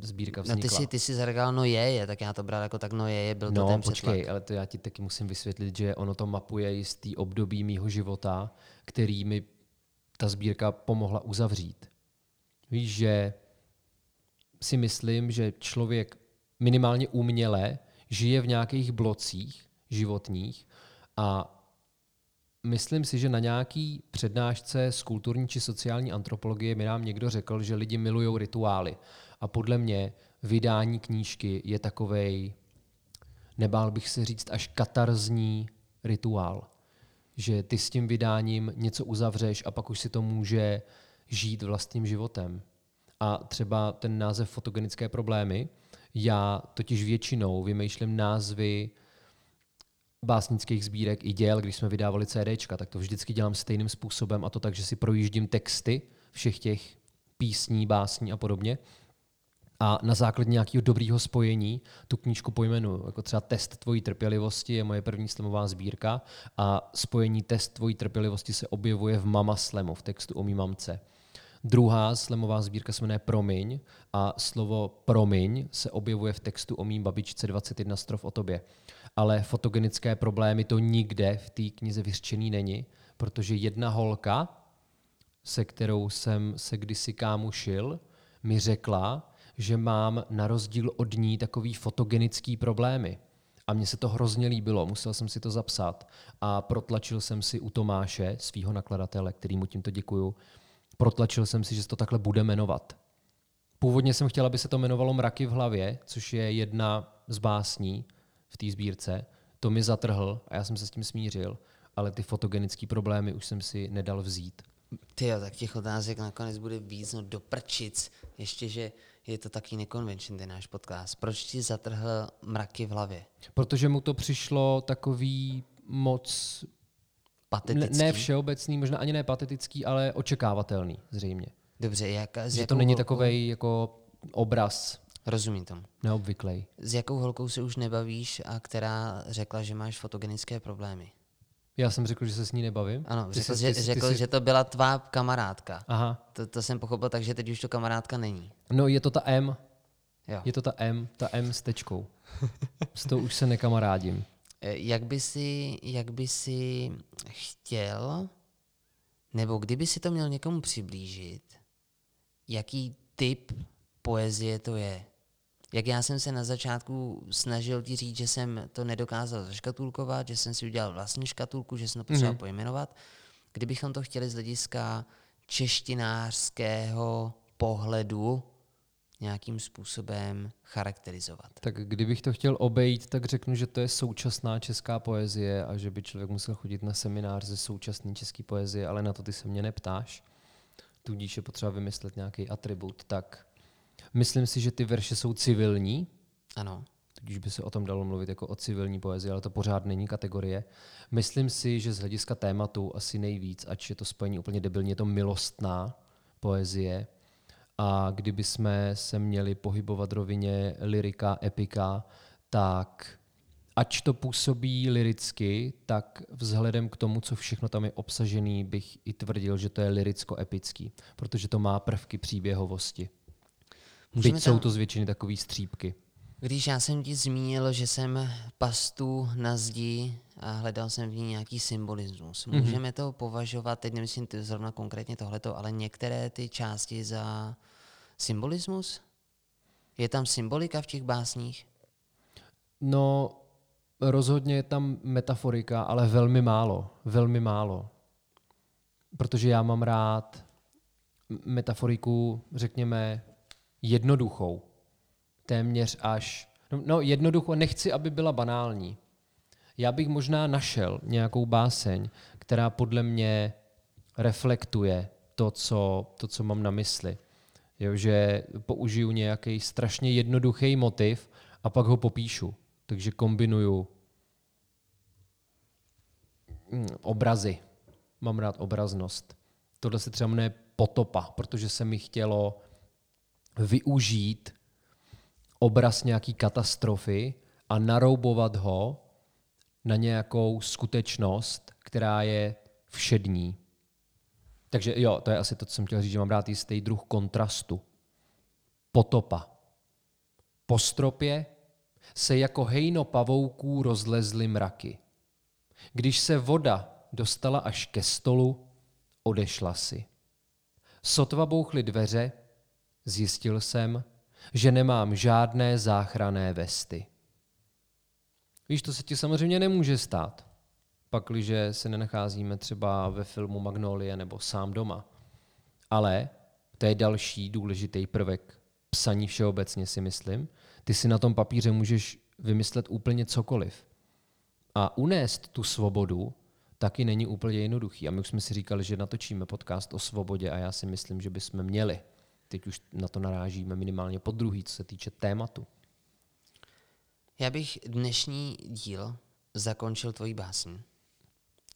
sbírka vznikla. No ty jsi, ty jsi zareagoval, no je, je, tak já to bral jako tak no je, je byl no, to ten počkej, přetlak. ale to já ti taky musím vysvětlit, že ono to mapuje jistý období mýho života, který mi ta sbírka pomohla uzavřít. Víš, že si myslím, že člověk minimálně uměle žije v nějakých blocích životních a myslím si, že na nějaký přednášce z kulturní či sociální antropologie mi nám někdo řekl, že lidi milují rituály. A podle mě vydání knížky je takovej, nebál bych se říct, až katarzní rituál. Že ty s tím vydáním něco uzavřeš a pak už si to může žít vlastním životem. A třeba ten název fotogenické problémy, já totiž většinou vymýšlím názvy básnických sbírek i děl, když jsme vydávali CDčka, tak to vždycky dělám stejným způsobem a to tak, že si projíždím texty všech těch písní, básní a podobně. A na základě nějakého dobrého spojení tu knížku pojmenuju. Jako třeba Test tvojí trpělivosti je moje první slemová sbírka a spojení Test tvojí trpělivosti se objevuje v Mama Slemu, v textu o mý mamce. Druhá slemová sbírka se jmenuje Promiň a slovo promiň se objevuje v textu o mým babičce 21 strov o tobě. Ale fotogenické problémy to nikde v té knize vyřčený není, protože jedna holka, se kterou jsem se kdysi kámušil, mi řekla, že mám na rozdíl od ní takový fotogenický problémy. A mně se to hrozně líbilo, musel jsem si to zapsat a protlačil jsem si u Tomáše, svého nakladatele, kterýmu tímto děkuju, protlačil jsem si, že se to takhle bude jmenovat. Původně jsem chtěl, aby se to jmenovalo Mraky v hlavě, což je jedna z básní v té sbírce. To mi zatrhl a já jsem se s tím smířil, ale ty fotogenické problémy už jsem si nedal vzít. Ty jo, tak těch otázek nakonec bude víc, no do prčic. Ještě, že je to taky nekonvenční ten náš podcast. Proč ti zatrhl mraky v hlavě? Protože mu to přišlo takový moc patetický. Ne, ne všeobecný, možná ani ne patetický, ale očekávatelný zřejmě. Dobře, jak, z Že to není holkou... takový jako obraz. Rozumím tomu. Neobvyklej. S jakou holkou se už nebavíš a která řekla, že máš fotogenické problémy? Já jsem řekl, že se s ní nebavím. Ano, ty řekl, jsi, že, ty řekl jsi... že to byla tvá kamarádka. Aha. To, to jsem pochopil, takže teď už to kamarádka není. No, je to ta M. Jo. Je to ta M, ta M s tečkou. s tou už se nekamarádím. Eh, jak by si, jak by si chtěl, nebo kdyby si to měl někomu přiblížit, jaký typ poezie to je? Jak já jsem se na začátku snažil ti říct, že jsem to nedokázal zaškatulkovat, že jsem si udělal vlastní škatulku, že jsem to potřeboval mm-hmm. pojmenovat. Kdybychom to chtěli z hlediska češtinářského pohledu nějakým způsobem charakterizovat. Tak kdybych to chtěl obejít, tak řeknu, že to je současná česká poezie a že by člověk musel chodit na seminář ze současné české poezie, ale na to ty se mě neptáš. Tudíž je potřeba vymyslet nějaký atribut. Tak myslím si, že ty verše jsou civilní. Ano. Tudíž by se o tom dalo mluvit jako o civilní poezii, ale to pořád není kategorie. Myslím si, že z hlediska tématu asi nejvíc, ač je to spojení úplně debilně, je to milostná poezie, a kdyby jsme se měli pohybovat rovině lyrika, epika, tak ač to působí liricky, tak vzhledem k tomu, co všechno tam je obsažený, bych i tvrdil, že to je liricko-epický, protože to má prvky příběhovosti. Můžeme Byť tam... jsou to z většiny takové střípky. Když já jsem ti zmínil, že jsem pastu na zdi a hledal jsem v ní nějaký symbolismus, mm-hmm. můžeme to považovat, teď nemyslím zrovna konkrétně tohleto, ale některé ty části za symbolismus? Je tam symbolika v těch básních? No, rozhodně je tam metaforika, ale velmi málo. Velmi málo. Protože já mám rád metaforiku, řekněme, jednoduchou. Téměř až, no, no jednoduchou, nechci, aby byla banální. Já bych možná našel nějakou báseň, která podle mě reflektuje to, co, to, co mám na mysli. Jo, že použiju nějaký strašně jednoduchý motiv a pak ho popíšu. Takže kombinuju mm, obrazy. Mám rád obraznost. Tohle se třeba jmenuje potopa, protože se mi chtělo využít obraz nějaký katastrofy a naroubovat ho na nějakou skutečnost, která je všední. Takže jo, to je asi to, co jsem chtěl říct, že mám rád jistý druh kontrastu. Potopa. Po stropě se jako hejno pavouků rozlezly mraky. Když se voda dostala až ke stolu, odešla si. Sotva bouchly dveře, zjistil jsem, že nemám žádné záchrané vesty. Víš, to se ti samozřejmě nemůže stát, pakliže se nenacházíme třeba ve filmu Magnolie nebo sám doma. Ale to je další důležitý prvek psaní všeobecně si myslím. Ty si na tom papíře můžeš vymyslet úplně cokoliv. A unést tu svobodu taky není úplně jednoduchý. A my už jsme si říkali, že natočíme podcast o svobodě a já si myslím, že bychom měli. Teď už na to narážíme minimálně po druhý, co se týče tématu. Já bych dnešní díl zakončil tvojí básní,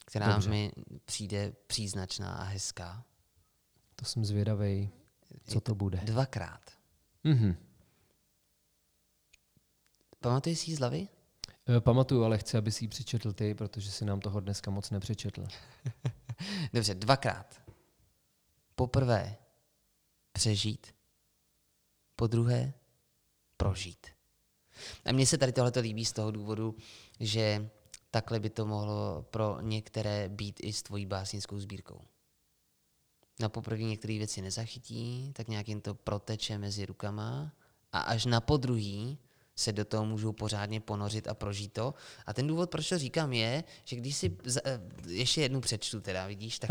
která Dobře. mi přijde příznačná a hezká. To jsem zvědavý, co to bude. Dvakrát. Mhm. Pamatuješ si ji z hlavy? E, pamatuju, ale chci, aby si ji přečetl ty, protože si nám toho dneska moc nepřečetl. *laughs* Dobře, dvakrát. Poprvé přežít, po druhé prožít. A mně se tady tohle líbí z toho důvodu, že takhle by to mohlo pro některé být i s tvojí básnickou sbírkou. Na poprvé některé věci nezachytí, tak nějak jim to proteče mezi rukama a až na podruhý se do toho můžou pořádně ponořit a prožít to. A ten důvod, proč to říkám, je, že když si, eh, ještě jednu přečtu teda, vidíš, tak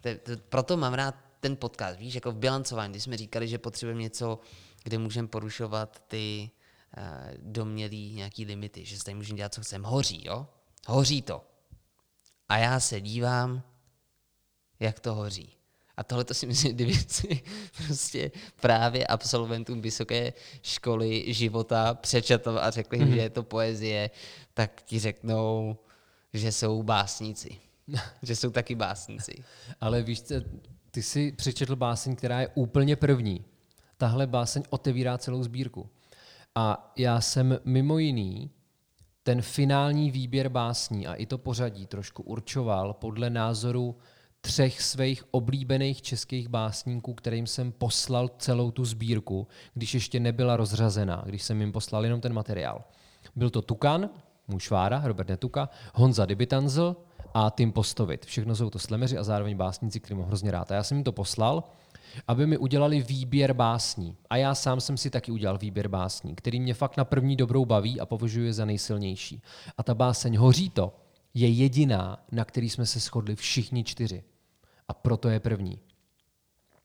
to, to, proto mám rád ten podcast, víš, jako v bilancování, když jsme říkali, že potřebujeme něco, kde můžeme porušovat ty uh, domělý nějaký limity, že se tady můžeme dělat, co chceme. Hoří, jo? Hoří to. A já se dívám, jak to hoří. A tohle to si myslím, kdyby si *laughs* prostě právě absolventům vysoké školy života přečetl a řekli mm-hmm. že je to poezie, tak ti řeknou, že jsou básníci. *laughs* že jsou taky básníci. Ale víš, ty jsi přečetl báseň, která je úplně první. Tahle báseň otevírá celou sbírku. A já jsem mimo jiný ten finální výběr básní a i to pořadí trošku určoval podle názoru třech svých oblíbených českých básníků, kterým jsem poslal celou tu sbírku, když ještě nebyla rozřazená, když jsem jim poslal jenom ten materiál. Byl to Tukan, můj švára, Robert Netuka, Honza Dibitanzl a Tim Postovit. Všechno jsou to slemeři a zároveň básníci, který mám hrozně rád. A já jsem jim to poslal, aby mi udělali výběr básní. A já sám jsem si taky udělal výběr básní, který mě fakt na první dobrou baví a považuje za nejsilnější. A ta báseň Hoří to je jediná, na který jsme se shodli všichni čtyři. A proto je první.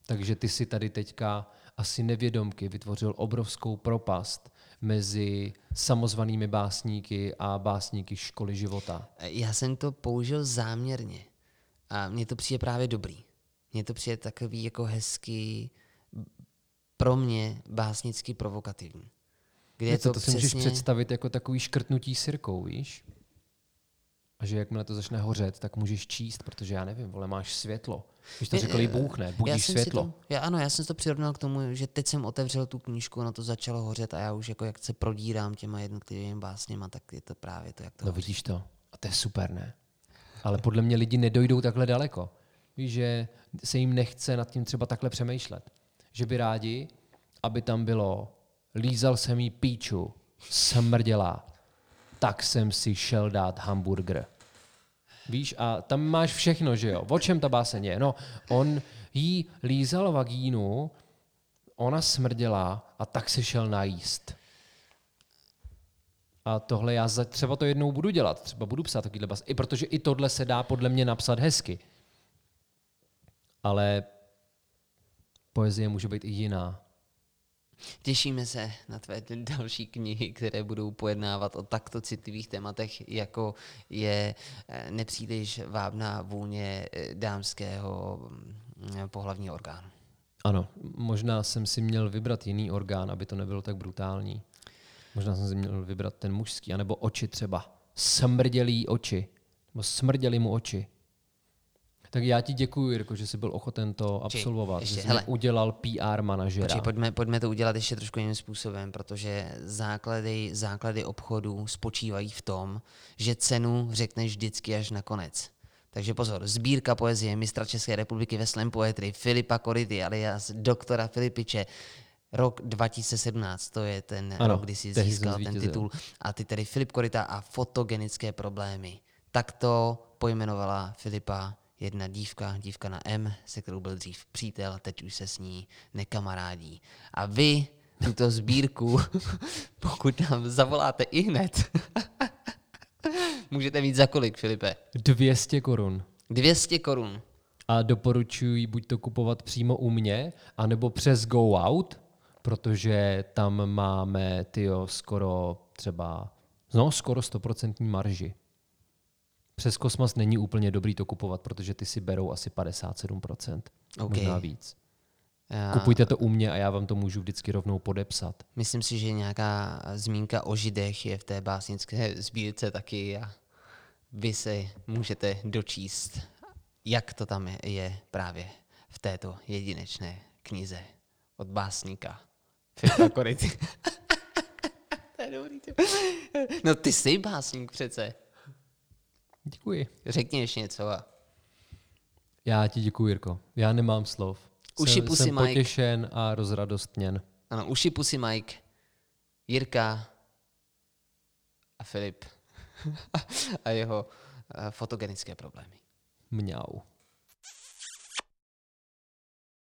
Takže ty si tady teďka asi nevědomky vytvořil obrovskou propast mezi samozvanými básníky a básníky školy života. Já jsem to použil záměrně a mně to přijde právě dobrý. Mně to přijde takový jako hezký, pro mě básnicky provokativní. Kde je to, to přesně... si můžeš představit jako takový škrtnutí sirkou, víš? A že jakmile to začne hořet, tak můžeš číst, protože já nevím, vole, máš světlo. Když to řekl bouchne, budíš světlo. To, já, ano, já jsem to přirovnal k tomu, že teď jsem otevřel tu knížku, ono to začalo hořet a já už jako jak se prodírám těma jednotlivými básněma, tak je to právě to, jak to No hoří. vidíš to. A to je super, ne? Ale podle mě lidi nedojdou takhle daleko. Že se jim nechce nad tím třeba takhle přemýšlet. Že by rádi, aby tam bylo lízal jsem jí píču, smrdělá, tak jsem si šel dát hamburger. Víš, a tam máš všechno, že jo. O čem ta báseň je? No, on jí lízal vagínu, ona smrděla a tak se šel najíst. A tohle já za, třeba to jednou budu dělat, třeba budu psát takovýhle bas. I protože i tohle se dá podle mě napsat hezky. Ale poezie může být i jiná. Těšíme se na tvé další knihy, které budou pojednávat o takto citlivých tématech, jako je eh, nepříliš vábná vůně eh, dámského mm, pohlavního orgánu. Ano, možná jsem si měl vybrat jiný orgán, aby to nebylo tak brutální. Možná jsem si měl vybrat ten mužský, anebo oči třeba. Smrdělý oči. Nebo smrděli mu oči. Tak já ti děkuji, Jirko, že jsi byl ochoten to absolvovat. ještě, že jsi hele. udělal PR manažera. Počkej, pojďme, pojďme to udělat ještě trošku jiným způsobem, protože základy, základy obchodu spočívají v tom, že cenu řekneš vždycky až na konec. Takže pozor, sbírka poezie mistra České republiky ve slam poetry Filipa Kority alias doktora Filipiče, rok 2017, to je ten Ano, rok, kdy si získal ten titul. A ty tedy Filip Korita a fotogenické problémy. Tak to pojmenovala Filipa jedna dívka, dívka na M, se kterou byl dřív přítel, teď už se s ní nekamarádí. A vy tuto sbírku, *laughs* pokud nám zavoláte i hned, *laughs* můžete mít za kolik, Filipe? 200 korun. 200 korun. A doporučuji buď to kupovat přímo u mě, anebo přes Go Out, protože tam máme tyjo, skoro třeba, no skoro 100% marži. Přes Kosmas není úplně dobrý to kupovat, protože ty si berou asi 57%, OK. možná víc. Já Kupujte to u mě a já vám to můžu vždycky rovnou podepsat. myslím si, že nějaká zmínka o židech je v té básnické sbírce taky a vy se můžete dočíst, jak to tam je, právě v této jedinečné knize od básníka Filipa Kority. *laughs* to je dobrý. No ty jsi básník přece. Děkuji. Řekni ještě něco. A... Já ti děkuji, Jirko. Já nemám slov. Uši jsem, pusy, jsem Mike. potěšen a rozradostněn. Ano, uši pusy Mike, Jirka a Filip *laughs* a jeho eh, fotogenické problémy. Mňau.